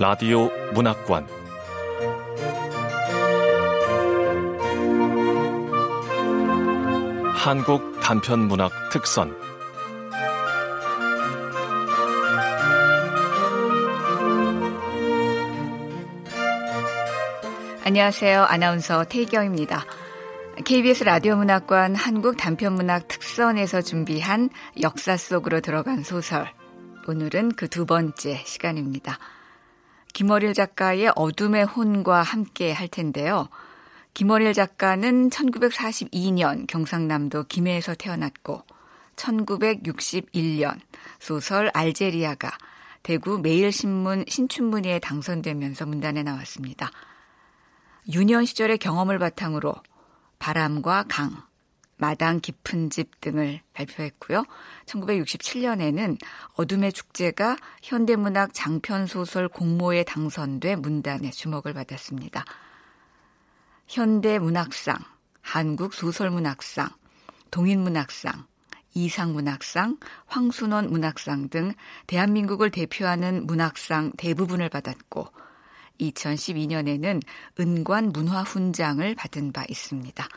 라디오 문학관 한국 단편 문학 특선 안녕하세요. 아나운서 태경입니다. KBS 라디오 문학관 한국 단편 문학 특선에서 준비한 역사 속으로 들어간 소설. 오늘은 그 두 번째 시간입니다. 김어릴 작가의 어둠의 혼과 함께 할 텐데요. 김어릴 작가는 1942년 경상남도 김해에서 태어났고 1961년 소설 알제리아가 대구 매일신문 신춘문예에 당선되면서 문단에 나왔습니다. 유년 시절의 경험을 바탕으로 바람과 강, 마당 깊은 집 등을 발표했고요. 1967년에는 어둠의 축제가 현대문학 장편소설 공모에 당선돼 문단에 주목을 받았습니다. 현대문학상, 한국소설문학상, 동인문학상, 이상문학상, 황순원 문학상 등 대한민국을 대표하는 문학상 대부분을 받았고 2012년에는 은관 문화훈장을 받은 바 있습니다.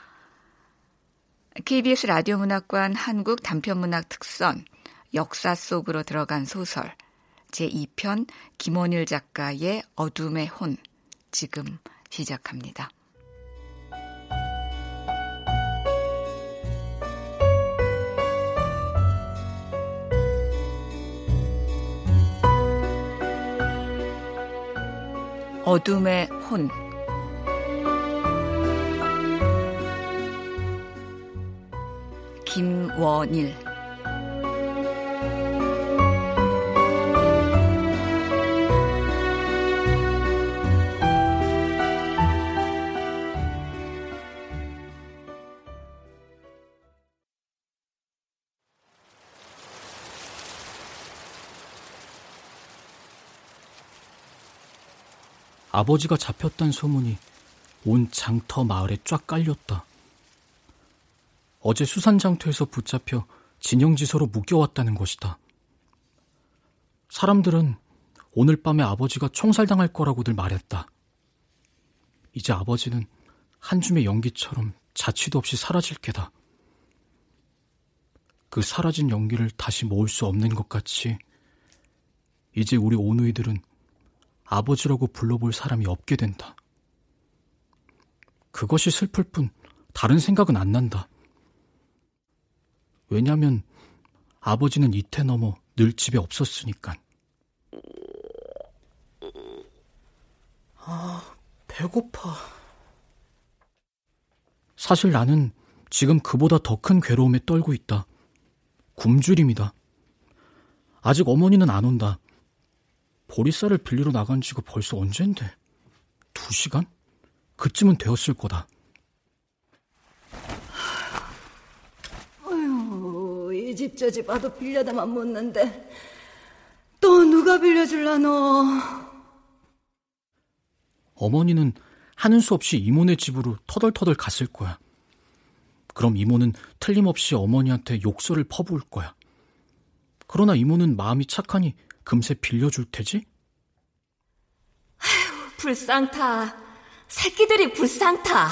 KBS 라디오 문학관 한국 단편문학 특선 역사 속으로 들어간 소설 제2편 김원일 작가의 어둠의 혼 지금 시작합니다. 어둠의 혼 김원일 아버지가 잡혔단 소문이 온 장터 마을에 쫙 깔렸다. 어제 수산장터에서 붙잡혀 진영지서로 묶여왔다는 것이다. 사람들은 오늘 밤에 아버지가 총살당할 거라고들 말했다. 이제 아버지는 한 줌의 연기처럼 자취도 없이 사라질 게다. 그 사라진 연기를 다시 모을 수 없는 것 같이 이제 우리 오누이들은 아버지라고 불러볼 사람이 없게 된다. 그것이 슬플 뿐 다른 생각은 안 난다. 왜냐면 아버지는 이태 넘어 늘 집에 없었으니까. 아, 배고파. 사실 나는 지금 그보다 더 큰 괴로움에 떨고 있다. 굶주림이다. 아직 어머니는 안 온다. 보리쌀을 빌리러 나간 지가 벌써 언젠데. 두 시간? 그쯤은 되었을 거다. 어휴, 이 집 저 집 와도 빌려다만 묻는데 또 누가 빌려줄라노? 어머니는 하는 수 없이 이모네 집으로 터덜터덜 갔을 거야. 그럼 이모는 틀림없이 어머니한테 욕설을 퍼부을 거야. 그러나 이모는 마음이 착하니 금세 빌려줄 테지? 아휴, 불쌍타. 새끼들이 불쌍타.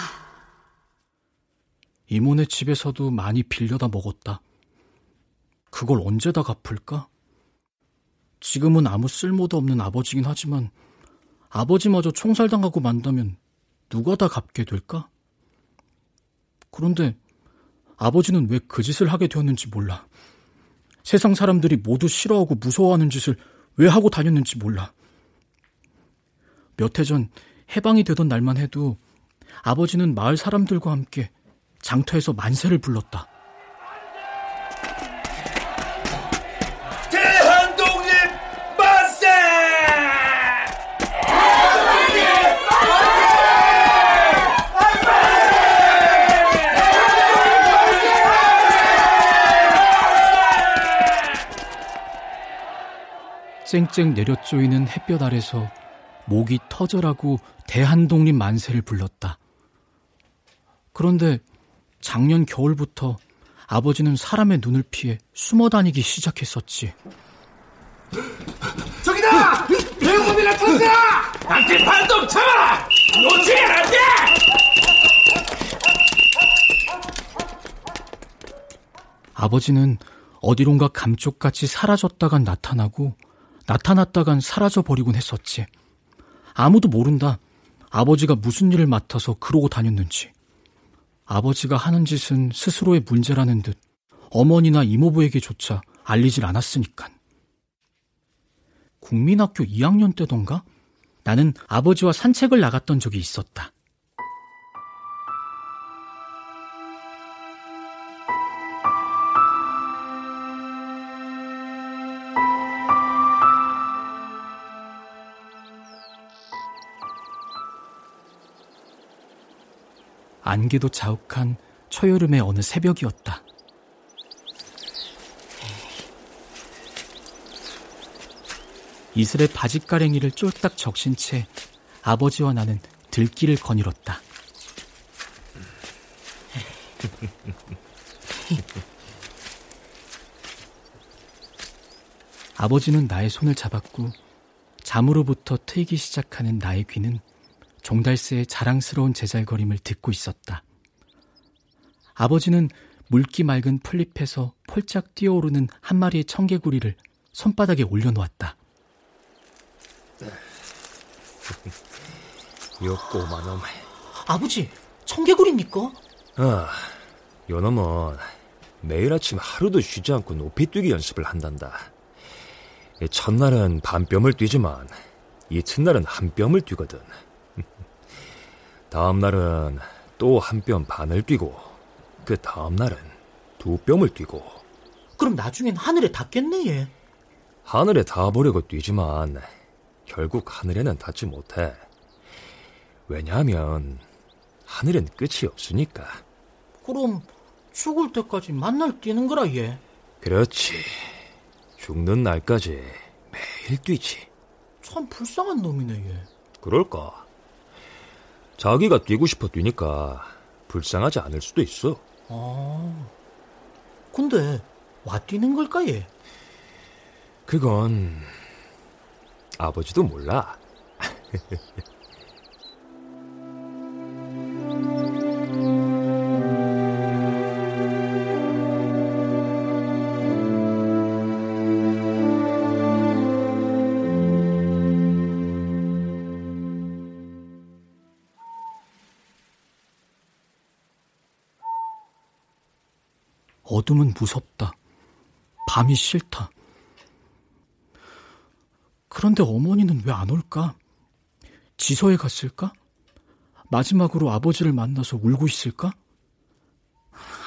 이모네 집에서도 많이 빌려다 먹었다. 그걸 언제 다 갚을까? 지금은 아무 쓸모도 없는 아버지긴 하지만 아버지마저 총살당하고 만다면 누가 다 갚게 될까? 그런데 아버지는 왜 그 짓을 하게 되었는지 몰라. 세상 사람들이 모두 싫어하고 무서워하는 짓을 왜 하고 다녔는지 몰라. 몇 해 전 해방이 되던 날만 해도 아버지는 마을 사람들과 함께 장터에서 만세를 불렀다. 대한독립 만세! 쨍쨍 내려쪼이는 햇볕 아래서 목이 터져라고 대한독립 만세를 불렀다. 그런데 작년 겨울부터 아버지는 사람의 눈을 피해 숨어 다니기 시작했었지. 저기다! 배고픔이 나탔다! 안길 반동! 놓치면 안 돼! 아버지는 어디론가 감쪽같이 사라졌다간 나타나고 나타났다간 사라져 버리곤 했었지. 아무도 모른다. 아버지가 무슨 일을 맡아서 그러고 다녔는지. 아버지가 하는 짓은 스스로의 문제라는 듯 어머니나 이모부에게조차 알리질 않았으니까. 국민학교 2학년 때던가 나는 아버지와 산책을 나갔던 적이 있었다. 안개도 자욱한 초여름의 어느 새벽이었다. 이슬의 바짓가랭이를 쫄딱 적신 채 아버지와 나는 들길을 거닐었다. 아버지는 나의 손을 잡았고 잠으로부터 트이기 시작하는 나의 귀는 종달새의 자랑스러운 제잘거림을 듣고 있었다. 아버지는 물기 맑은 풀잎에서 폴짝 뛰어오르는 한 마리의 청개구리를 손바닥에 올려놓았다. 요 꼬마놈. 아버지, 청개구리입니까? 아, 요 놈은 매일 아침 하루도 쉬지 않고 높이 뛰기 연습을 한단다. 첫날은 반뼘을 뛰지만 이튿날은 한 뼘을 뛰거든. 다음 날은 또 한 뼘 반을 뛰고 그 다음 날은 두 뼘을 뛰고 그럼 나중엔 하늘에 닿겠네 얘. 하늘에 닿아보려고 뛰지만 결국 하늘에는 닿지 못해. 왜냐하면 하늘엔 끝이 없으니까. 그럼 죽을 때까지 만날 뛰는 거라 얘. 그렇지. 죽는 날까지 매일 뛰지. 참 불쌍한 놈이네 얘. 그럴까? 자기가 뛰고 싶어 뛰니까 불쌍하지 않을 수도 있어. 아, 근데 와 뛰는 걸까 얘? 그건 아버지도 몰라. 어둠은 무섭다. 밤이 싫다. 그런데 어머니는 왜 안 올까? 지서에 갔을까? 마지막으로 아버지를 만나서 울고 있을까?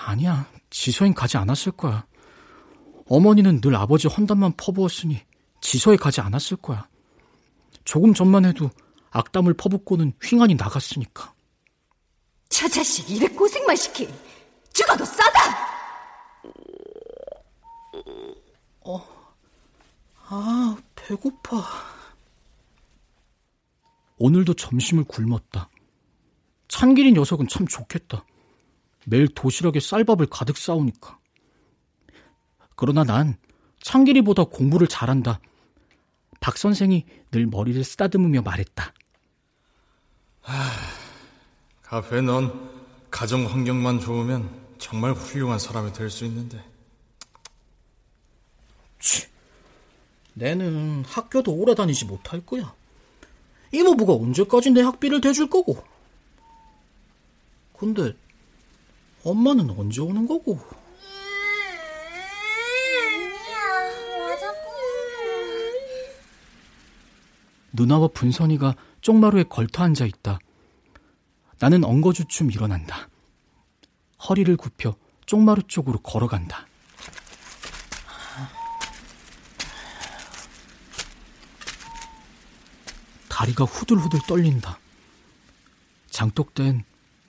아니야, 지서엔 가지 않았을 거야. 어머니는 늘 아버지 헌담만 퍼부었으니 지서에 가지 않았을 거야. 조금 전만 해도 악담을 퍼붓고는 휘한이 나갔으니까. 저 자식 이래 고생만 시키. 죽어도 싸다! 어, 아, 배고파. 오늘도 점심을 굶었다. 찬길이 녀석은 참 좋겠다. 매일 도시락에 쌀밥을 가득 싸우니까. 그러나 난 창길이보다 공부를 잘한다. 박 선생이 늘 머리를 쓰다듬으며 말했다. 하, 카페 넌 가정 환경만 좋으면 정말 훌륭한 사람이 될 수 있는데. 치, 내는 학교도 오래 다니지 못할 거야. 이모부가 언제까지 내 학비를 대줄 거고. 근데 엄마는 언제 오는 거고? 누나와 분선이가 쪽마루에 걸터 앉아 있다. 나는 엉거주춤 일어난다. 허리를 굽혀 쪽마루 쪽으로 걸어간다. 다리가 후들후들 떨린다. 장독대엔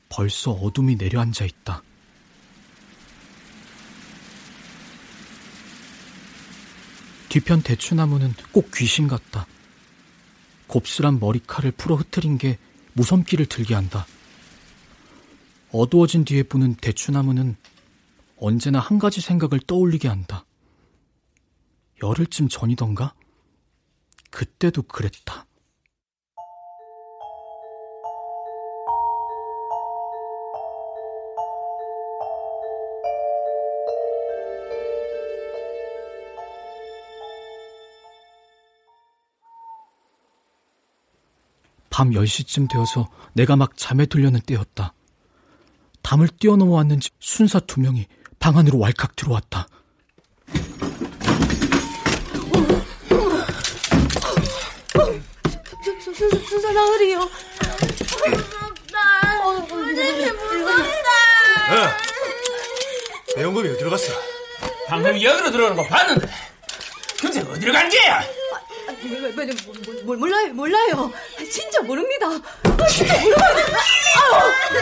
벌써 어둠이 내려앉아 있다. 뒤편 대추나무는 꼭 귀신 같다. 곱슬한 머리칼을 풀어 흩트린 게 무섭기를 들게 한다. 어두워진 뒤에 부는 대추나무는 언제나 한 가지 생각을 떠올리게 한다. 열흘쯤 전이던가? 그때도 그랬다. 밤 10시쯤 되어서 내가 막 잠에 들려는 때였다. 담을 뛰어넘어 왔는지 순사 두 명이 방 안으로 왈칵 들어왔다. 순사 나으리요. 선생님 무섭다. 야, 배영금이 어디로 갔어? 방금 여기로 들어오는 거 봤는데. 근데 어디로 간 게야? 뭘 몰라요, 몰라요. 진짜 모릅니다. 진짜 모르거든요.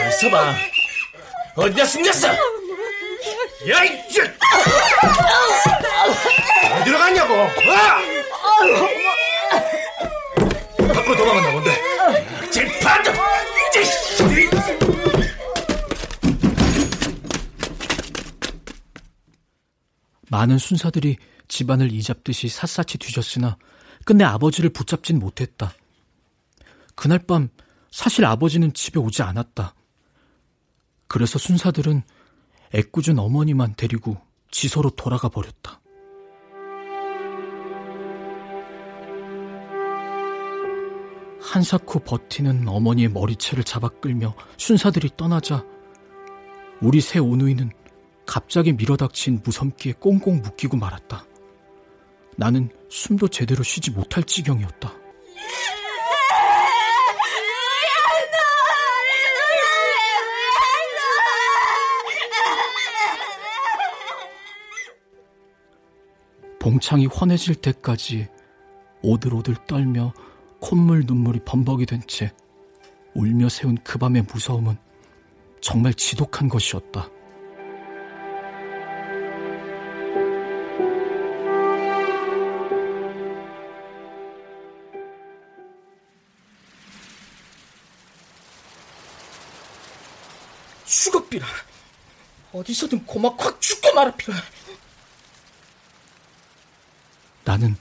있어봐. 어디다 숨겼어? 야, 이 어디로 갔냐고? 어? 밖으로 도망갔나 본데. 재판도! 많은 순사들이 집안을 이잡듯이 샅샅이 뒤졌으나 끝내 아버지를 붙잡진 못했다. 그날 밤 사실 아버지는 집에 오지 않았다. 그래서 순사들은 애꿎은 어머니만 데리고 지서로 돌아가 버렸다. 한사코 버티는 어머니의 머리채를 잡아 끌며 순사들이 떠나자 우리 새 오누이는 갑자기 밀어닥친 무섬기에 꽁꽁 묶이고 말았다. 나는 숨도 제대로 쉬지 못할 지경이었다. 봉창이 환해질 때까지 오들오들 떨며 콧물 눈물이 범벅이 된 채 울며 세운 그 밤의 무서움은 정말 지독한 것이었다. 수급비라 어디서든 고막 확 죽고 말아피라 나는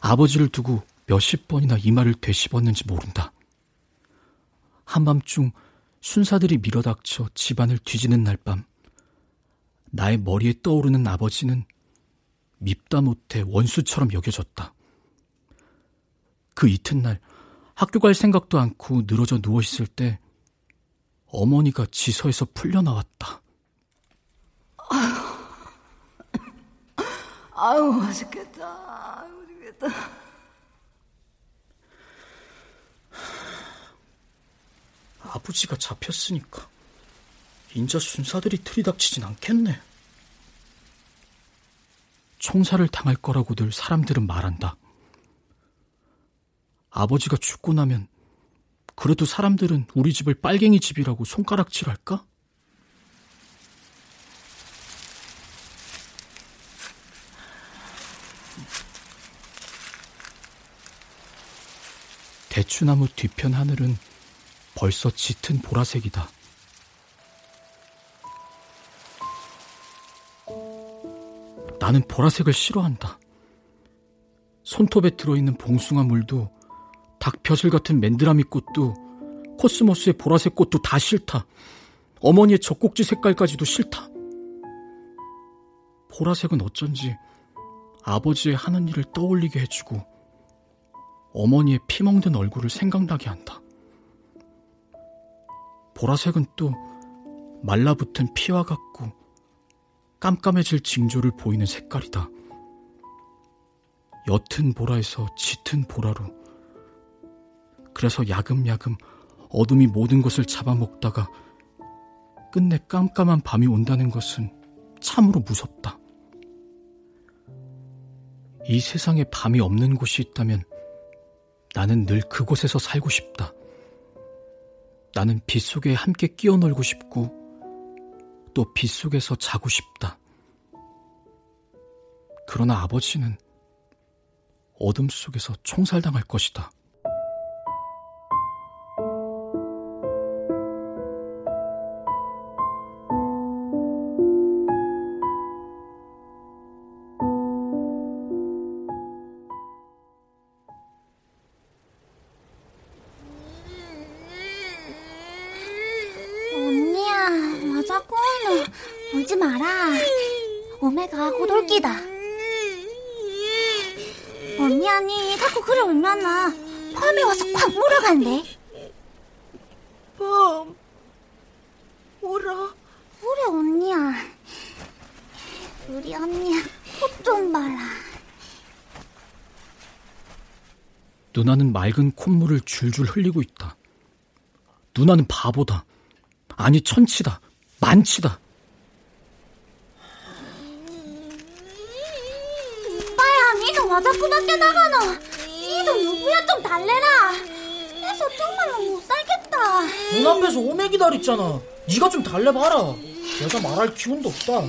아버지를 두고 몇십 번이나 이 말을 되씹었는지 모른다. 한밤중 순사들이 밀어닥쳐 집안을 뒤지는 날 밤, 나의 머리에 떠오르는 아버지는 밉다 못해 원수처럼 여겨졌다. 그 이튿날 학교 갈 생각도 않고 늘어져 누워있을 때 어머니가 지서에서 풀려나왔다. 아유, 맛있겠다. 아유, 맛있겠다. 아버지가 잡혔으니까 인자 순사들이 들이닥치진 않겠네. 총살을 당할 거라고들 사람들은 말한다. 아버지가 죽고 나면 그래도 사람들은 우리 집을 빨갱이 집이라고 손가락질할까? 대추나무 뒤편 하늘은 벌써 짙은 보라색이다. 나는 보라색을 싫어한다. 손톱에 들어있는 봉숭아 물도 닭벼슬 같은 맨드라미 꽃도 코스모스의 보라색 꽃도 다 싫다. 어머니의 젖꼭지 색깔까지도 싫다. 보라색은 어쩐지 아버지의 하는 일을 떠올리게 해주고 어머니의 피멍든 얼굴을 생각나게 한다. 보라색은 또 말라붙은 피와 같고 깜깜해질 징조를 보이는 색깔이다. 옅은 보라에서 짙은 보라로. 그래서 야금야금 어둠이 모든 것을 잡아먹다가 끝내 깜깜한 밤이 온다는 것은 참으로 무섭다. 이 세상에 밤이 없는 곳이 있다면 나는 늘 그곳에서 살고 싶다. 나는 빛 속에 함께 끼어 놀고 싶고 또 빛 속에서 자고 싶다. 그러나 아버지는 어둠 속에서 총살당할 것이다. 누나는 맑은 콧물을 줄줄 흘리고 있다. 누나는 바보다. 아니 천치다. 만치다. 오빠야 니도 와 자꾸 밖에 나가노. 니도 누구야 좀 달래라. 그래서 정말로 못 살겠다. 눈앞에서 오메 기다렸잖아. 네가 좀 달래봐라. 내가 말할 기운도 없다.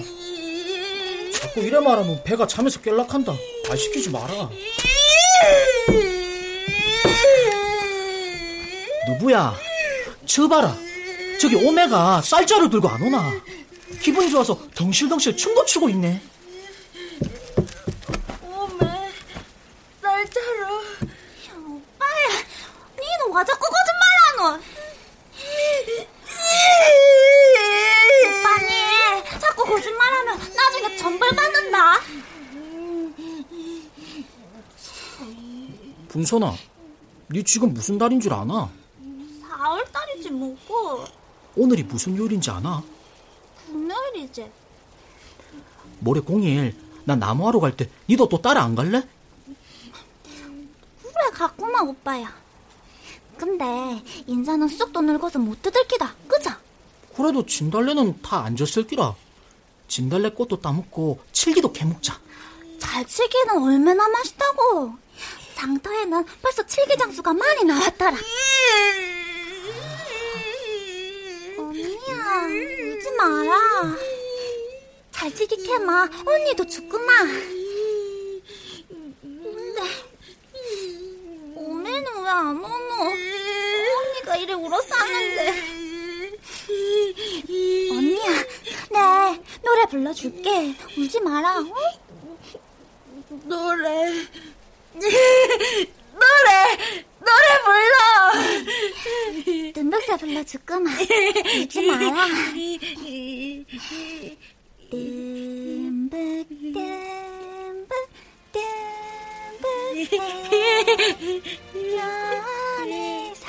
자꾸 이래 말하면 배가 잠에서 깰락한다. 말 시키지 마라. 누구야? 저 봐라. 저기 오메가 쌀자루 들고 안 오나? 기분이 좋아서 덩실덩실 춤도 추고 있네. 오메 쌀자루. 오빠야 니는 와 자꾸 거짓말하노. 오빠니 자꾸 거짓말하면 나중에 전벌 받는다. 분선아, 네 지금 무슨 달인 줄 아나? 4월달이지 뭐고 오늘이 무슨 요일인지 아나? 금요일이지. 모레 공일 나 나무하러 갈 때 니도 또 따라 안 갈래? 그래 갔구만 오빠야. 근데 인사는 쑥도 늙어서 못 뜯을기다. 그죠? 그래도 진달래는 다 안 졌을 끼라. 진달래 꽃도 따먹고 칠기도 캐먹자. 잘 치기는 얼마나 맛있다고. 장터에는 벌써 칠기 장수가 많이 나왔더라. 울지 마라. 잘 치기 캐마, 언니도 죽구나. 근데, 오메는 왜 안 오노? 언니가 이래 울었었는데. 언니야, 네, 노래 불러줄게. 울지 마라, 어? 노래 노래 노래 불러. 뜸백새 불러줄구만. 울지 마라. 뜸백, 뜸백, 뜸백새 연에서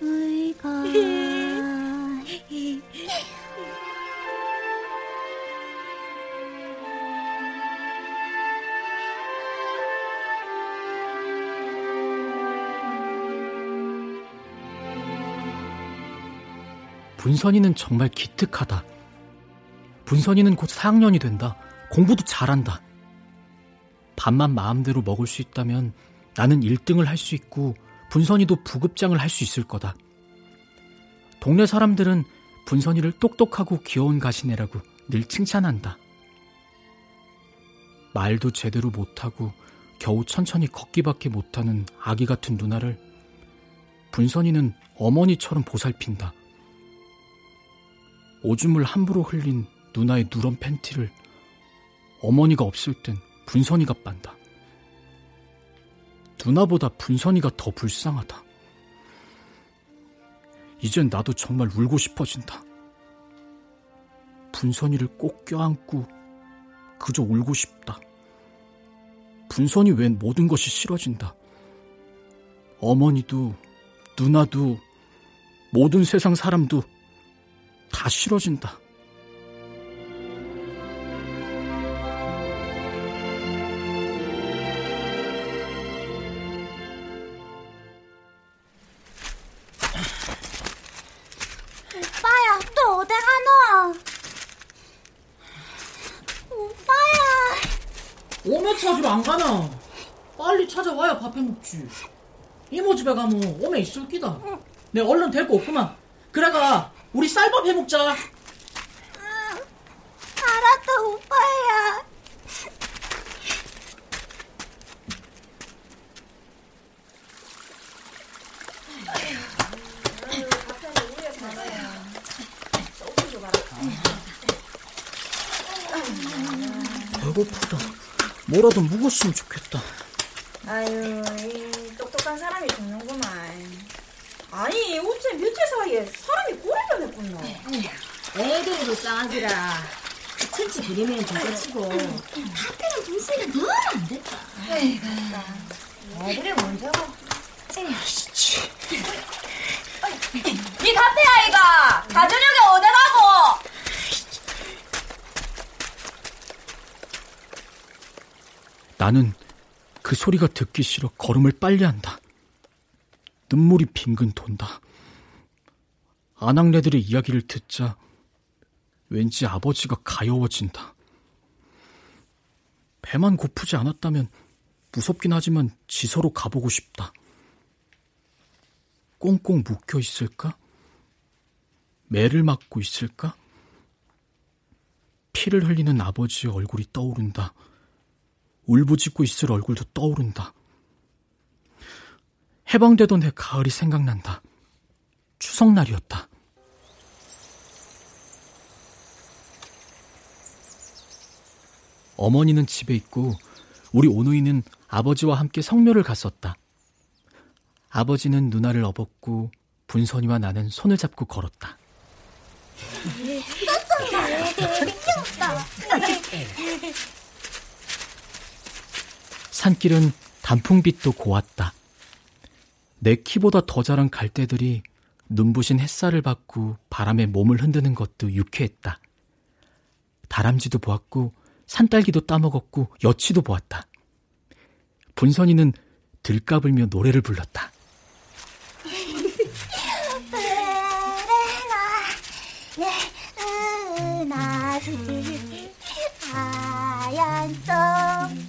울고 분선이는 정말 기특하다. 분선이는 곧 4학년이 된다. 공부도 잘한다. 밥만 마음대로 먹을 수 있다면 나는 1등을 할 수 있고 분선이도 부급장을 할 수 있을 거다. 동네 사람들은 분선이를 똑똑하고 귀여운 가시네라고 늘 칭찬한다. 말도 제대로 못하고 겨우 천천히 걷기밖에 못하는 아기 같은 누나를 분선이는 어머니처럼 보살핀다. 오줌을 함부로 흘린 누나의 누런 팬티를 어머니가 없을 땐 분선이가 빤다. 누나보다 분선이가 더 불쌍하다. 이젠 나도 정말 울고 싶어진다. 분선이를 꼭 껴안고 그저 울고 싶다. 분선이 웬 모든 것이 싫어진다. 어머니도, 누나도, 모든 세상 사람도 다 싫어진다. 오빠야, 또 어디 가노? 오빠야. 오메 찾으러 안 가나? 빨리 찾아와야 밥 해 먹지. 이모 집에 가면 오메 있을 끼다. 내 얼른 데리고 오구만. 그래가 우리 쌀밥 해먹자. 알았다, 오빠야. 배고프다. 뭐라도 묵었으면 좋겠다. 아유, 이 똑똑한 사람이 죽는구만. 아니, 어째 며칠 사이에 사람이 꼬리 변했구나. 애들이 불쌍하기라. 천지 그림이는 둘째치고 카페랑 분수가 너무 안 됐다. 아이고, 애들이 먼저고. 이 카페 아이가 가저녁에 어디 가고? 나는 그 소리가 듣기 싫어 걸음을 빨리 한다. 눈물이 빙근 돈다. 아낙네들의 이야기를 듣자 왠지 아버지가 가여워진다. 배만 고프지 않았다면 무섭긴 하지만 지서로 가보고 싶다. 꽁꽁 묶여 있을까? 매를 맞고 있을까? 피를 흘리는 아버지의 얼굴이 떠오른다. 울부짖고 있을 얼굴도 떠오른다. 해방되던 해 가을이 생각난다. 추석날이었다. 어머니는 집에 있고 우리 오누이는 아버지와 함께 성묘를 갔었다. 아버지는 누나를 업었고 분선이와 나는 손을 잡고 걸었다. 산길은 단풍빛도 고왔다. 내 키보다 더 자란 갈대들이 눈부신 햇살을 받고 바람에 몸을 흔드는 것도 유쾌했다. 다람쥐도 보았고 산딸기도 따먹었고 여치도 보았다. 분선이는 들까불며 노래를 불렀다. 하얀 개수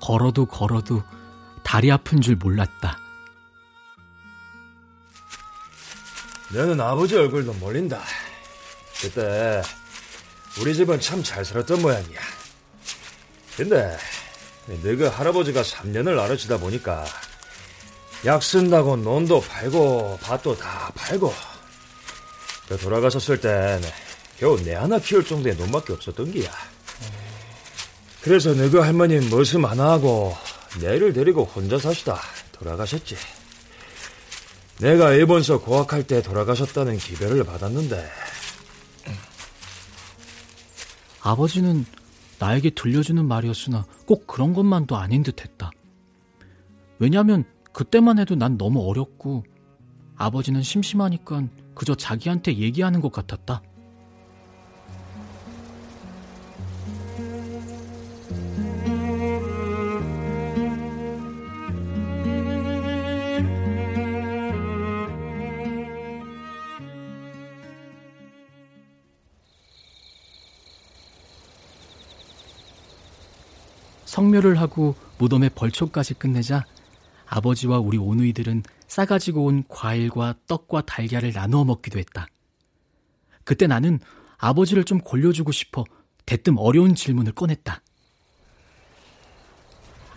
걸어도 걸어도 다리 아픈 줄 몰랐다. 너는 아버지 얼굴도 몰린다. 그때 우리 집은 참 잘 살았던 모양이야. 근데 너그 할아버지가 3년을 나르시다 보니까 약 쓴다고 논도 팔고 밭도 다 팔고 그 돌아가셨을 땐 겨우 내 하나 키울 정도의 논밖에 없었던 기야. 그래서 너그 할머니 머슴 하나 하고 내를 데리고 혼자 사시다 돌아가셨지. 내가 일본서 고학할 때 돌아가셨다는 기별을 받았는데 아버지는 나에게 들려주는 말이었으나 꼭 그런 것만도 아닌 듯 했다. 왜냐하면 그때만 해도 난 너무 어렸고 아버지는 심심하니까 그저 자기한테 얘기하는 것 같았다. 성묘를 하고 무덤의 벌초까지 끝내자 아버지와 우리 오누이들은 싸가지고 온 과일과 떡과 달걀을 나누어 먹기도 했다. 그때 나는 아버지를 좀 골려주고 싶어 대뜸 어려운 질문을 꺼냈다.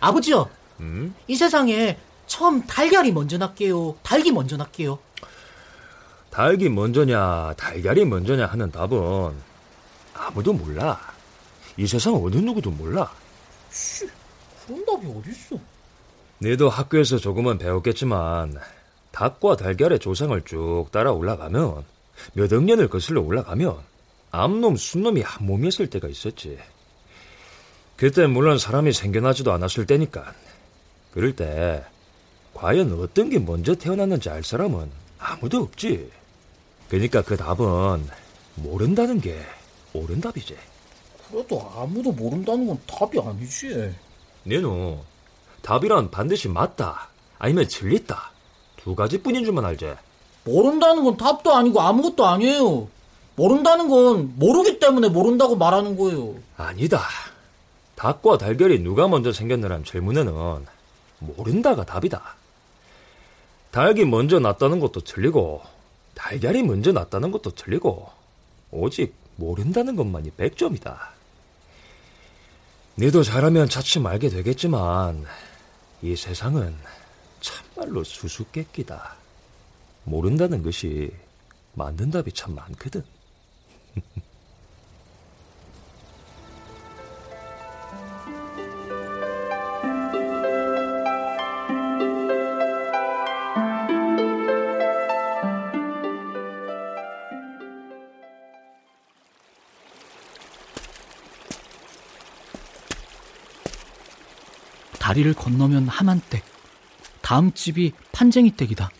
아버지요. 음? 이 세상에 처음 달걀이 먼저 났게요. 닭이 먼저 났게요. 닭이 먼저냐 달걀이 먼저냐 하는 답은 아무도 몰라. 이 세상 어느 누구도 몰라. 씨, 그런 답이 어딨어? 너도 학교에서 조금은 배웠겠지만 닭과 달걀의 조상을 쭉 따라 올라가면 몇 억 년을 거슬러 올라가면 암놈, 순놈이 한 몸이었을 때가 있었지. 그때 물론 사람이 생겨나지도 않았을 때니까. 그럴 때 과연 어떤 게 먼저 태어났는지 알 사람은 아무도 없지. 그러니까 그 답은 모른다는 게 옳은 답이지. 그래도 아무도 모른다는 건 답이 아니지. 네노 답이란 반드시 맞다 아니면 틀리다 두 가지뿐인 줄만 알지. 모른다는 건 답도 아니고 아무것도 아니에요. 모른다는 건 모르기 때문에 모른다고 말하는 거예요. 아니다. 닭과 달걀이 누가 먼저 생겼느란 질문에는 모른다가 답이다. 닭이 먼저 났다는 것도 틀리고 달걀이 먼저 났다는 것도 틀리고 오직 모른다는 것만이 100점이다. 니도 잘하면 차츰 알게 되겠지만 이 세상은 참말로 수수께끼다. 모른다는 것이 만든 답이 참 많거든. 다리를 건너면 하만댁, 다음 집이 판쟁이댁이다.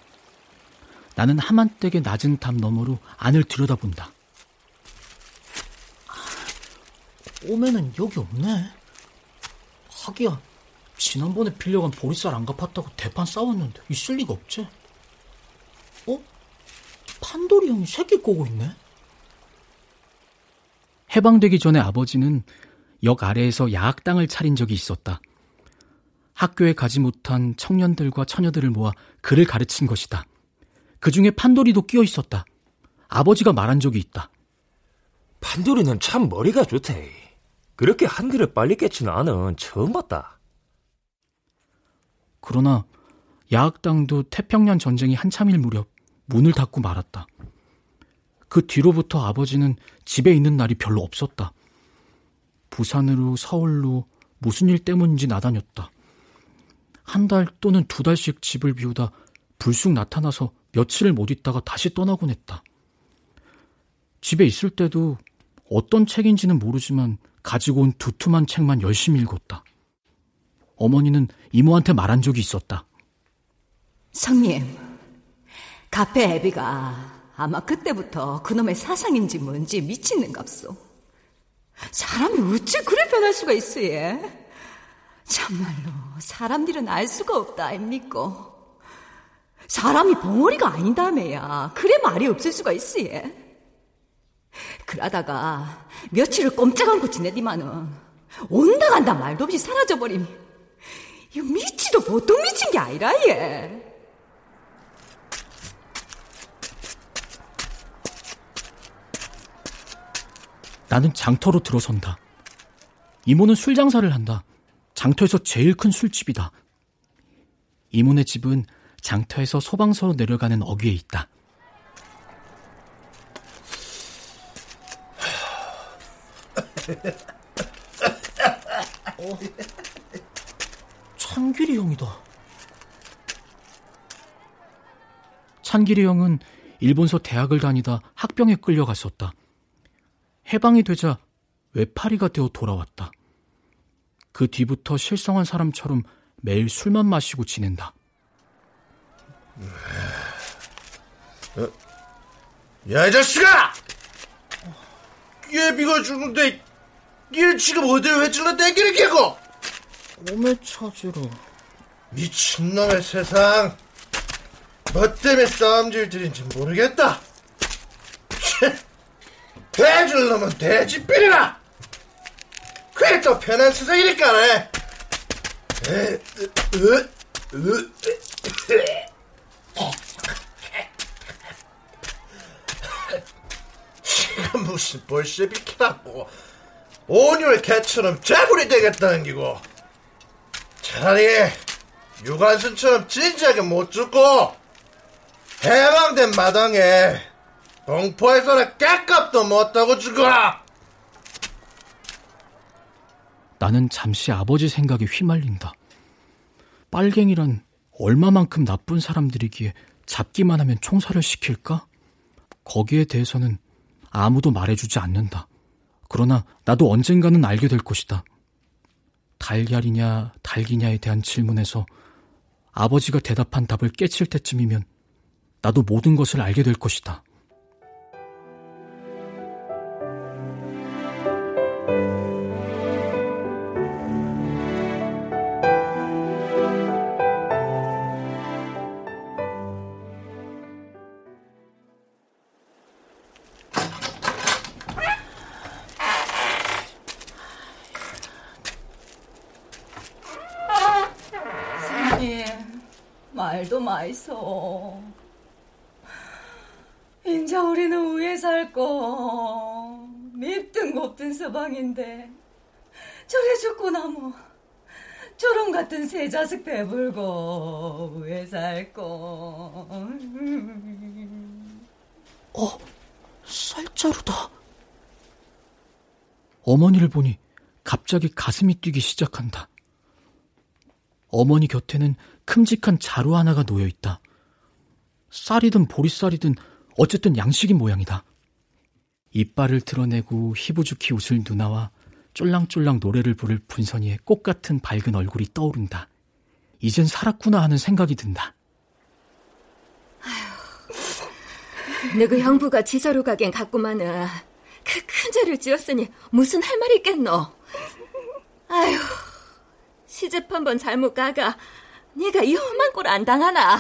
나는 하만댁의 낮은 담 너머로 안을 들여다본다. 오면은 여기 없네. 하기야, 지난번에 빌려간 보리쌀 안 갚았다고 대판 싸웠는데 있을 리가 없지. 어? 판돌이 형이 새끼 꼬고 있네? 해방되기 전에 아버지는 역 아래에서 야학당을 차린 적이 있었다. 학교에 가지 못한 청년들과 처녀들을 모아 글을 가르친 것이다. 그 중에 판돌이도 끼어 있었다. 아버지가 말한 적이 있다. 판돌이는 참 머리가 좋대. 그렇게 한글을 빨리 깨치는 아는 처음 봤다. 그러나 야학당도 태평양 전쟁이 한참일 무렵 문을 닫고 말았다. 그 뒤로부터 아버지는 집에 있는 날이 별로 없었다. 부산으로 서울로 무슨 일 때문인지 나다녔다. 한 달 또는 두 달씩 집을 비우다 불쑥 나타나서 며칠을 못 있다가 다시 떠나곤 했다. 집에 있을 때도 어떤 책인지는 모르지만 가지고 온 두툼한 책만 열심히 읽었다. 어머니는 이모한테 말한 적이 있었다. 성님, 카페 애비가 아마 그때부터 그놈의 사상인지 뭔지 미치는 값소. 사람이 어찌 그래 변할 수가 있어, 얘? 참말로 사람들은 알 수가 없다 아닙니까? 사람이 벙어리가 아니다매야 그래 말이 없을 수가 있어 예. 그러다가 며칠을 꼼짝 않고 지내디만은 온다 간다 말도 없이 사라져버리면 이 미치도 보통 미친 게 아니라 예. 나는 장터로 들어선다. 이모는 술 장사를 한다. 장터에서 제일 큰 술집이다. 이모네 집은 장터에서 소방서로 내려가는 어귀에 있다. 어, 찬길이 형이다. 찬길이 형은 일본서 대학을 다니다 학병에 끌려갔었다. 해방이 되자 외파리가 되어 돌아왔다. 그 뒤부터 실성한 사람처럼 매일 술만 마시고 지낸다. 어? 야, 이 자식아! 예비가 죽는데, 일 지금 어디를 회질러 땡기는 게고? 몸에 찾으러. 미친놈의 세상. 뭐 때문에 싸움질 들인지 모르겠다. 대줄 놈은 대지필이라! 또 편한 수석이니까네. 지금 무슨 볼셰비키라고 온율 개처럼 재물이 되겠다는 기고 차라리 유관순처럼 진지하게 못 죽고 해방된 마당에 동포에서는 깨값도 못하고 죽어라 나는 잠시 아버지 생각에 휘말린다. 빨갱이란 얼마만큼 나쁜 사람들이기에 잡기만 하면 총살을 시킬까? 거기에 대해서는 아무도 말해주지 않는다. 그러나 나도 언젠가는 알게 될 것이다. 달걀이냐, 달기냐에 대한 질문에서 아버지가 대답한 답을 깨칠 때쯤이면 나도 모든 것을 알게 될 것이다. 자식 배불고 왜 살고 어 쌀자루다. 어머니를 보니 갑자기 가슴이 뛰기 시작한다. 어머니 곁에는 큼직한 자루 하나가 놓여 있다. 쌀이든 보리쌀이든 어쨌든 양식인 모양이다. 이빨을 드러내고 희부죽히 웃을 누나와 쫄랑쫄랑 노래를 부를 분선이의 꽃 같은 밝은 얼굴이 떠오른다. 이젠 살았구나 하는 생각이 든다. 아휴, 너그 형부가 지사로 가긴 갔구만은 그큰 죄를 지었으니 무슨 할 말이 있겠노? 아휴, 시집 한 번 잘못 가가 네가 이 험한 꼴 안 당하나?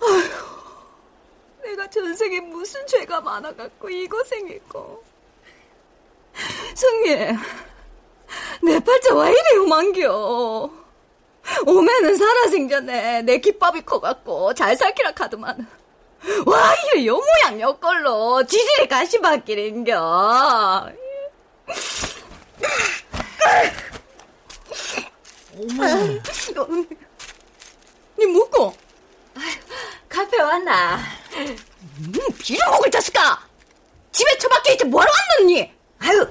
아휴. 내가 전생에 무슨 죄가 많아갖고 이 고생했고. 성님, 내 팔자 왜 이리 요만겨? 오면은 살아생전에 내 기밥이 커갖고 잘 살기라 카드만. 와, 이래 요 모양 요 걸로 지질이 가시밭길인겨. 어머. 니 뭐고? 카페 왔나? 음, 빌어먹을 자식아! 집에 처박혀 있지 뭐하러 왔노니? 아유,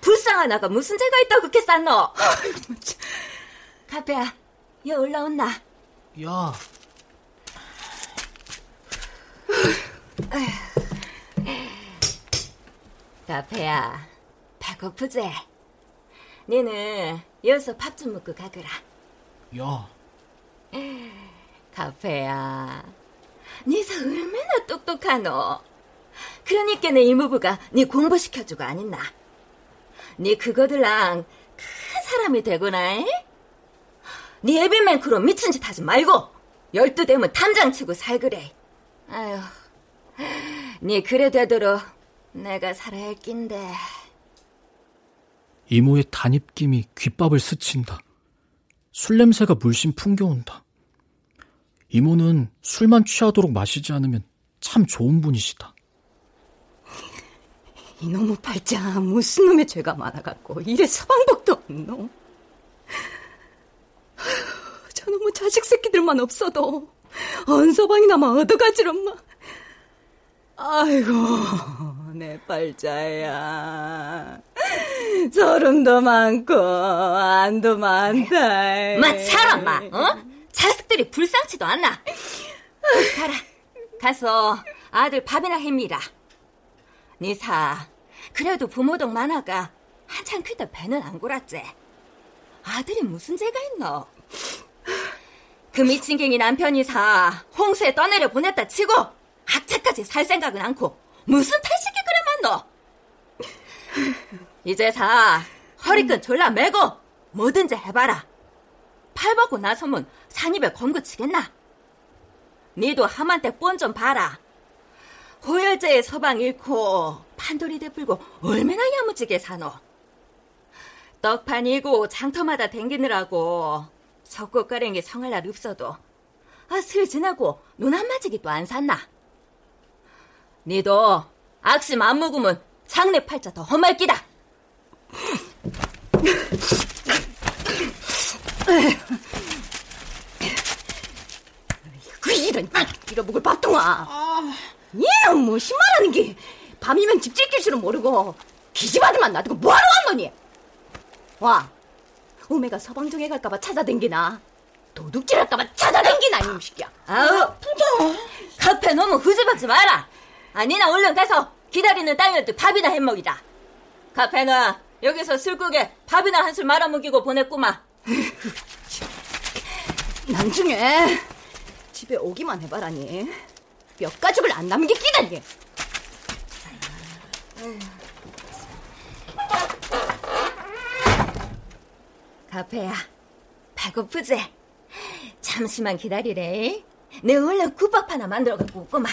불쌍하나가 무슨 죄가 있다고 그렇게 쌌노? 카페야, 여 올라온나? 야. 카페야, 배고프지? 니는 여기서 밥 좀 먹고 가거라. 야. 카페야, 니서 얼마나 똑똑하노? 그러니까 내 이모부가 니 공부시켜주고 아닌나. 니 그거들랑 큰 사람이 되거나, 에? 니 에비맨크로 미친 짓 하지 말고 열두 되면 탐장 치고 살그래. 아유, 니 그래 되도록 내가 살아야 할 낀데. 이모의 단입김이 귓밥을 스친다. 술 냄새가 물씬 풍겨온다. 이모는 술만 취하도록 마시지 않으면 참 좋은 분이시다. 이놈의 팔자 무슨 놈의 죄가 많아갖고 이래 서방복도 없노. 저놈의 자식 새끼들만 없어도 언서방이나마 얻어가지런마. 아이고 내 팔자야 서름도 많고 안도 많다. 마 차라 마 어? 자식들이 불쌍치도 않나. 가라, 가서 아들 밥이나 해미라. 니사, 그래도 부모동 많아가 한참 크다 배는 안 골았지. 아들이 무슨 죄가 있노? 그 미친갱이 남편이 사 홍수에 떠내려 보냈다 치고 학자까지 살 생각은 않고 무슨 탈식이 그래 많노? 이제 사 허리끈 졸라 매고 뭐든지 해봐라. 팔 벗고 나서면 산입에 검거치겠나? 니도 함한테 뻔 좀 봐라. 호열제의 서방 잃고 판돌이 되풀고 얼마나 야무지게 사노. 떡판이고 장터마다 댕기느라고 석고가랭이 성할 날 없어도 아, 슬 지나고 눈안 맞이기도 안 샀나. 니도 악심 안 먹으면 장내 팔자 더 험할 끼다. 그 이런 잃어먹을 밥통아. 아... 얘는 뭐 신말하는 게 밤이면 집 지킬 줄은 모르고 기집아들만 놔두고 뭐하러 왔노니? 와, 오메가 서방정에 갈까봐 찾아댕기나? 도둑질할까봐 찾아댕기나 이놈 새끼야. 아우, 부자. 카페 너무 후집하지 마라. 아니나 얼른 가서 기다리는 딸한테 밥이나 해먹이자. 카페는 여기서 술국에 밥이나 한 술 말아먹이고 보냈구만. 나중에 집에 오기만 해봐라니. 몇 가족을 안 남기기다니. 카페야, 배고프지? 잠시만 기다리래. 내 얼른 국밥 하나 만들어 갖고 오고만.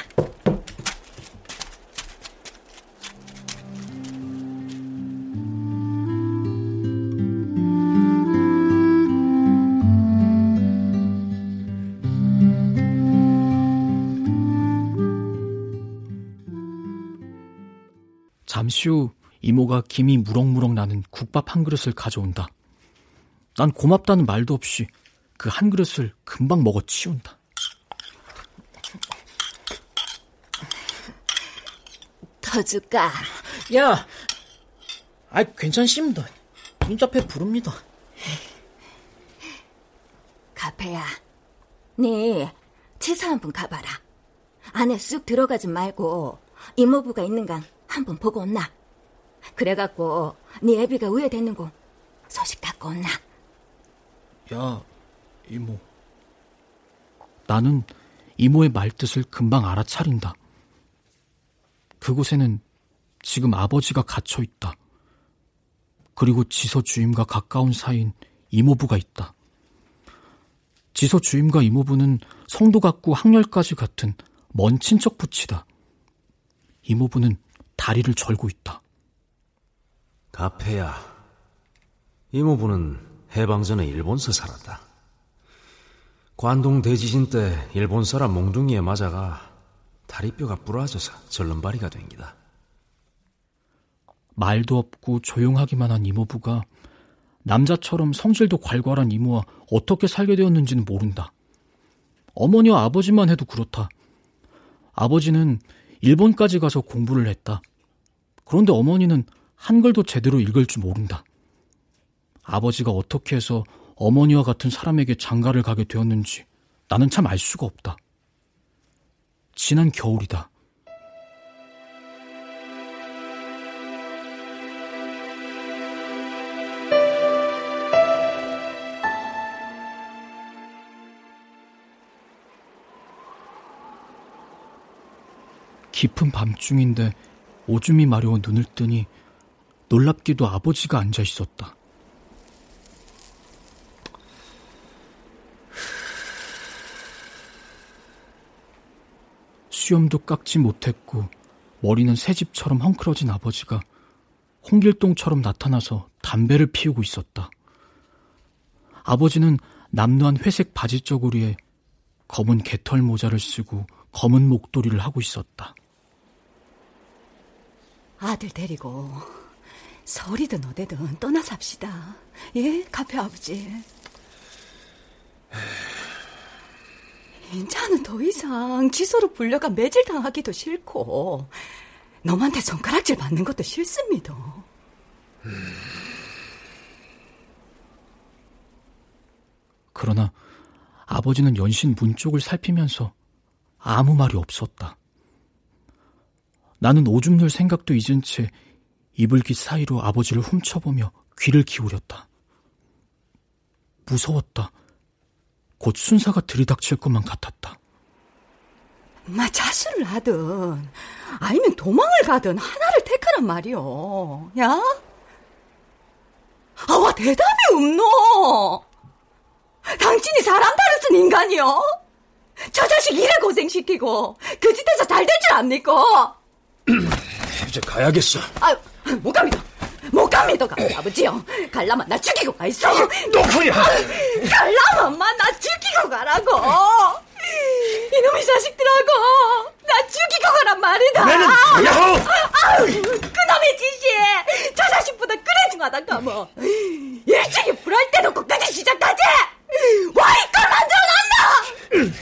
잠시 후 이모가 김이 무럭무럭 나는 국밥 한 그릇을 가져온다. 난 고맙다는 말도 없이 그 한 그릇을 금방 먹어 치운다. 더 줄까? 야, 아 괜찮습니다. 인자패 부릅니다. 가페야, 네 치사 한분 가봐라. 안에 쑥 들어가지 말고 이모부가 있는가 한번 보고 온나. 그래갖고 네 애비가 우회되는 거 소식 갖고 온나. 야, 이모. 나는 이모의 말뜻을 금방 알아차린다. 그곳에는 지금 아버지가 갇혀 있다. 그리고 지서 주임과 가까운 사이인 이모부가 있다. 지서 주임과 이모부는 성도 같고 학렬까지 같은 먼 친척 부치다. 이모부는 다리를 절고 있다. 가페야. 이모부는 해방 전에 일본서 살았다. 관동 대지진 때 일본 사람 몽둥이에 맞아가 다리뼈가 부러져서 절름발이가 됩니다. 말도 없고 조용하기만 한 이모부가 남자처럼 성질도 괄괄한 이모와 어떻게 살게 되었는지는 모른다. 어머니와 아버지만 해도 그렇다. 아버지는 일본까지 가서 공부를 했다. 그런데 어머니는 한글도 제대로 읽을 줄 모른다. 아버지가 어떻게 해서 어머니와 같은 사람에게 장가를 가게 되었는지 나는 참 알 수가 없다. 지난 겨울이다. 깊은 밤중인데 오줌이 마려워 눈을 뜨니 놀랍게도 아버지가 앉아 있었다. 수염도 깎지 못했고 머리는 새집처럼 헝클어진 아버지가 홍길동처럼 나타나서 담배를 피우고 있었다. 아버지는 남루한 회색 바지 저고리에 검은 개털 모자를 쓰고 검은 목도리를 하고 있었다. 아들 데리고 서리든 어디든 떠나 삽시다. 예, 카페 아버지. 인자는 더 이상 지소로 불려가 매질당하기도 싫고 너한테 손가락질 받는 것도 싫습니다. 그러나 아버지는 연신 문 쪽을 살피면서 아무 말이 없었다. 나는 오줌 눌 생각도 잊은 채 이불깃 사이로 아버지를 훔쳐보며 귀를 기울였다. 무서웠다. 곧 순사가 들이닥칠 것만 같았다. 마 자수를 하든 아니면 도망을 가든 하나를 택하란 말이오. 야? 아와 대답이 없노. 당신이 사람 다루슨 인간이요? 저 자식 일에 고생시키고 그 짓에서 잘 될 줄 압니까? 이제 가야겠어. 아유, 못 갑니다. 못 갑니다, 아버지요. 갈라만 나 죽이고 가 있어. 노코야. 갈라만만 나 죽이고 가라고. 이놈의 자식들하고 나 죽이고 가란 말이다. 내는 야호. 아유, 그놈의 짓이 저 자식보다 그래 중하다 까뭐. 일찍이 불할 때 놓고 끝이 시작하지. 와이걸 만들어 놨나?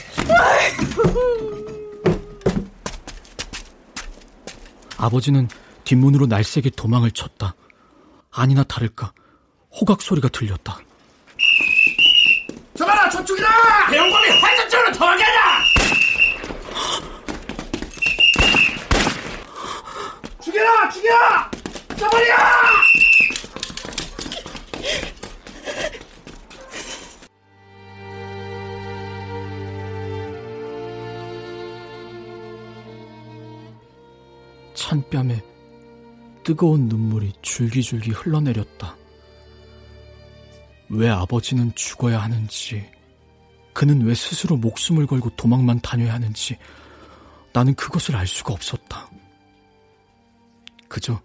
아버지는 뒷문으로 날쌔게 도망을 쳤다. 아니나 다를까 호각 소리가 들렸다. 저봐라 저쪽이다! 배영범이 환자처럼 도망가자! 죽여라 죽여! 써버려! 찬뺨에 뜨거운 눈물이 줄기줄기 흘러내렸다. 왜 아버지는 죽어야 하는지, 그는 왜 스스로 목숨을 걸고 도망만 다녀야 하는지, 나는 그것을 알 수가 없었다. 그저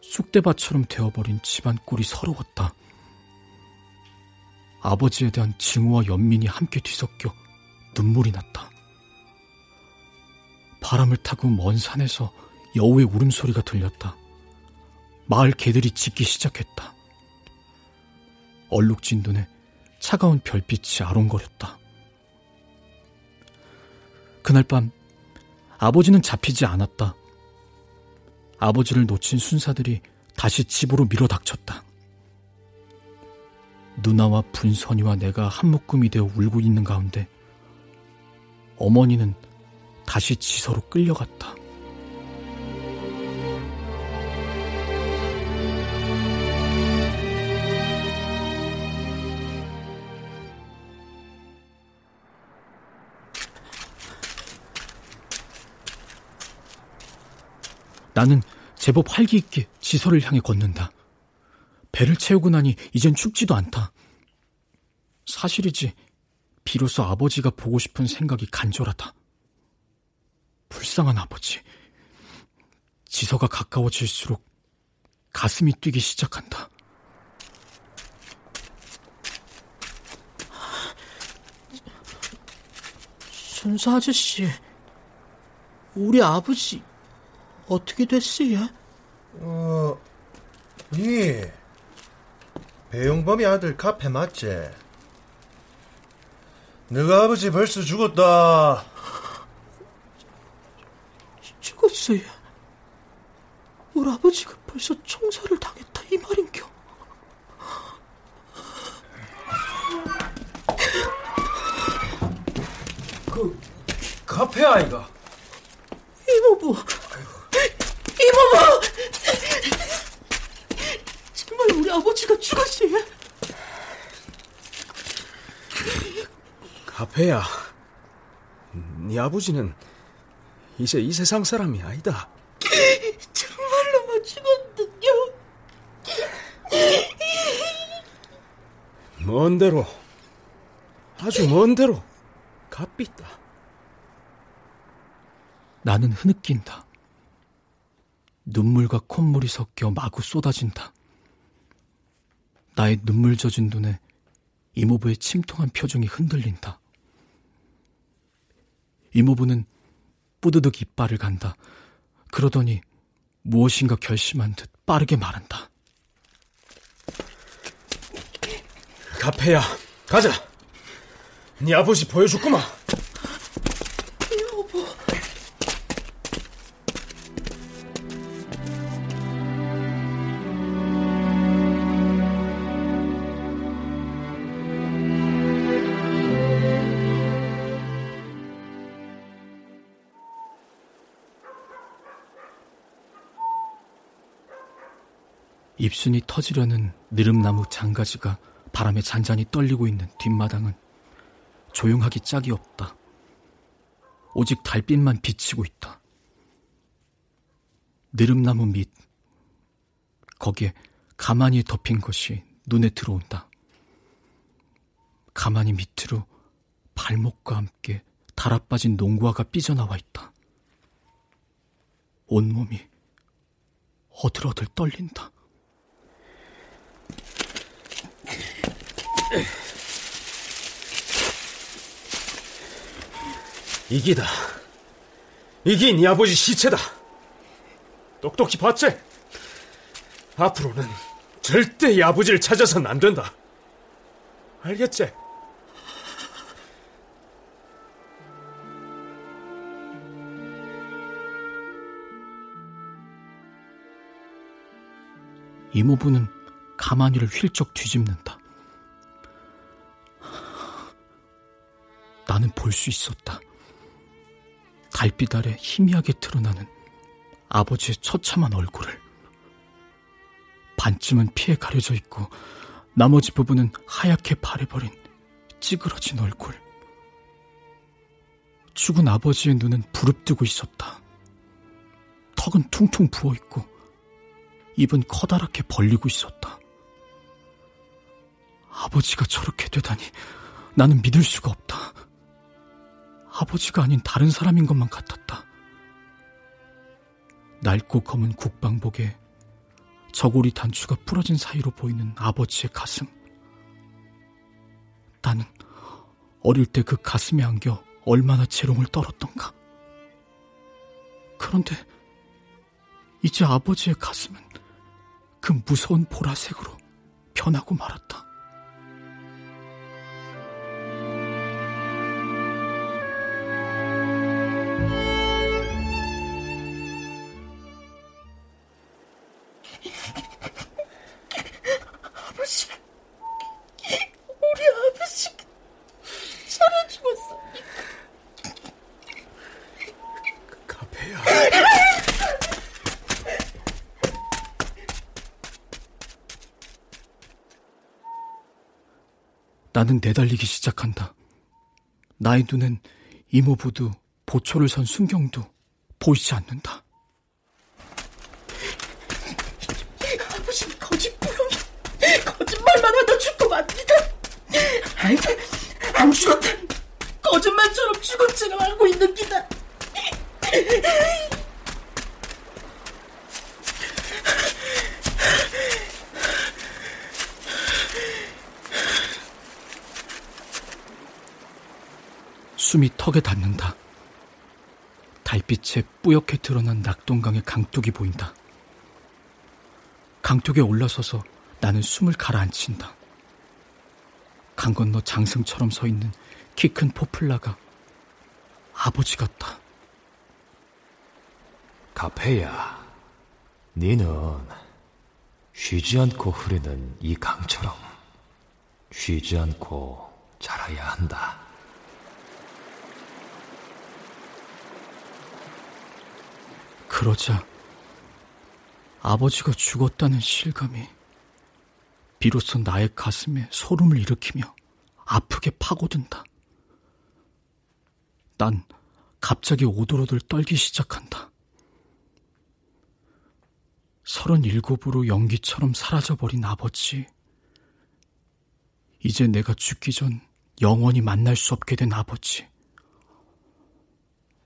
쑥대밭처럼 되어버린 집안 꼴이 서러웠다. 아버지에 대한 증오와 연민이 함께 뒤섞여 눈물이 났다. 바람을 타고 먼 산에서 여우의 울음소리가 들렸다. 마을 개들이 짖기 시작했다. 얼룩진 눈에 차가운 별빛이 아롱거렸다. 그날 밤 아버지는 잡히지 않았다. 아버지를 놓친 순사들이 다시 집으로 밀어닥쳤다. 누나와 분선이와 내가 한 묶음이 되어 울고 있는 가운데 어머니는 다시 지서로 끌려갔다. 나는 제법 활기 있게 지서를 향해 걷는다. 배를 채우고 나니 이젠 춥지도 않다. 사실이지 비로소 아버지가 보고 싶은 생각이 간절하다. 불쌍한 아버지. 지서가 가까워질수록 가슴이 뛰기 시작한다. 순사 아저씨, 우리 아버지 어떻게 됐어요? 어, 니 배용범이 아들 카페 맞지? 너가 아버지 벌써 죽었다. 죽었어요. 우리 아버지가 벌써 총살을 당했다 이 말인겨. 그 카페 아이가 이모부 이모부 정말 우리 아버지가 죽었어요. 카페야, 네 아버지는 이제 이 세상 사람이 아니다. 정말로만 죽었군요. 먼 데로, 아주 먼 데로 값비다. 나는 흐느낀다. 눈물과 콧물이 섞여 마구 쏟아진다. 나의 눈물 젖은 눈에 이모부의 침통한 표정이 흔들린다. 이모부는 뿌드득 이빨을 간다. 그러더니 무엇인가 결심한 듯 빠르게 말한다. 카페야, 가자. 네 아버지 보여줬구만. 입순이 터지려는 느릅나무 장가지가 바람에 잔잔히 떨리고 있는 뒷마당은 조용하기 짝이 없다. 오직 달빛만 비치고 있다. 느릅나무 밑, 거기에 가만히 덮인 것이 눈에 들어온다. 가만히 밑으로 발목과 함께 달아빠진 농구화가 삐져나와 있다. 온몸이 어들어들 떨린다. 이기다. 이게 네 아버지 시체다. 똑똑히 봤지? 앞으로는 절대 이 아버지를 찾아서는 안 된다. 알겠지? 이모부는 가만히를 휠쩍 뒤집는다. 나는 볼 수 있었다. 달빛 아래 희미하게 드러나는 아버지의 처참한 얼굴을. 반쯤은 피에 가려져 있고 나머지 부분은 하얗게 바래버린 찌그러진 얼굴. 죽은 아버지의 눈은 부릅뜨고 있었다. 턱은 퉁퉁 부어있고 입은 커다랗게 벌리고 있었다. 아버지가 저렇게 되다니 나는 믿을 수가 없다. 아버지가 아닌 다른 사람인 것만 같았다. 낡고 검은 국방복에 저고리 단추가 부러진 사이로 보이는 아버지의 가슴. 나는 어릴 때 그 가슴에 안겨 얼마나 재롱을 떨었던가. 그런데 이제 아버지의 가슴은 그 무서운 보라색으로 변하고 말았다. 나는 내달리기 시작한다. 나의 눈엔 이모부도 보초를 선 순경도 보이지 않는다. 아버지는 거짓부렁이 거짓말만 하다 죽고 맙니다. 아이고 안 죽었다. 거짓말처럼 죽은 채로 알고 있는 기다. 숨이 닿는다. 달빛에 뿌옇게 드러난 낙동강의 강둑이 보인다. 강둑에 올라서서 나는 숨을 가라앉힌다. 강 건너 장승처럼 서 있는 키 큰 포플라가 아버지 같다. 가페야, 니는 쉬지 않고 흐르는 이 강처럼 쉬지 않고 자라야 한다. 그러자 아버지가 죽었다는 실감이 비로소 나의 가슴에 소름을 일으키며 아프게 파고든다. 난 갑자기 오돌오돌 떨기 시작한다. 서른일곱으로 연기처럼 사라져버린 아버지. 이제 내가 죽기 전 영원히 만날 수 없게 된 아버지.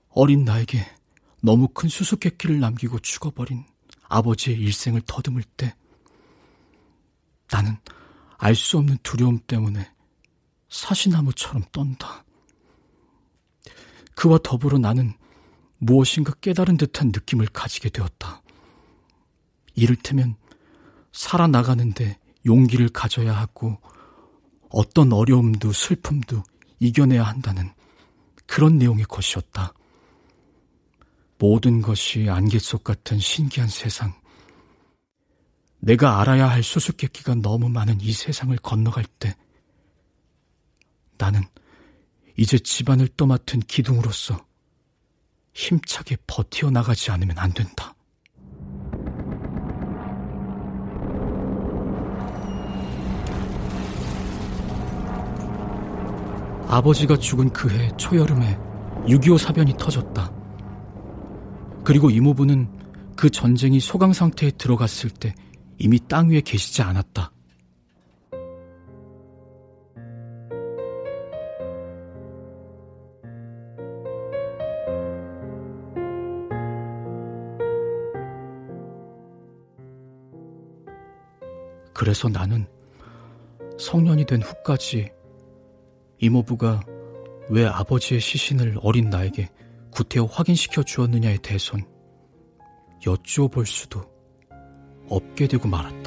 어린 나에게 너무 큰 수수께끼를 남기고 죽어버린 아버지의 일생을 더듬을 때 나는 알 수 없는 두려움 때문에 사시나무처럼 떤다. 그와 더불어 나는 무엇인가 깨달은 듯한 느낌을 가지게 되었다. 이를테면 살아나가는데 용기를 가져야 하고 어떤 어려움도 슬픔도 이겨내야 한다는 그런 내용의 것이었다. 모든 것이 안개 속 같은 신기한 세상. 내가 알아야 할 수수께끼가 너무 많은 이 세상을 건너갈 때 나는 이제 집안을 떠맡은 기둥으로서 힘차게 버티어 나가지 않으면 안 된다. 아버지가 죽은 그해 초여름에 6.25 사변이 터졌다. 그리고 이모부는 그 전쟁이 소강 상태에 들어갔을 때 이미 땅 위에 계시지 않았다. 그래서 나는 성년이 된 후까지 이모부가 왜 아버지의 시신을 어린 나에게 구태여 확인시켜 주었느냐에 대해선 여쭈어 볼 수도 없게 되고 말았다.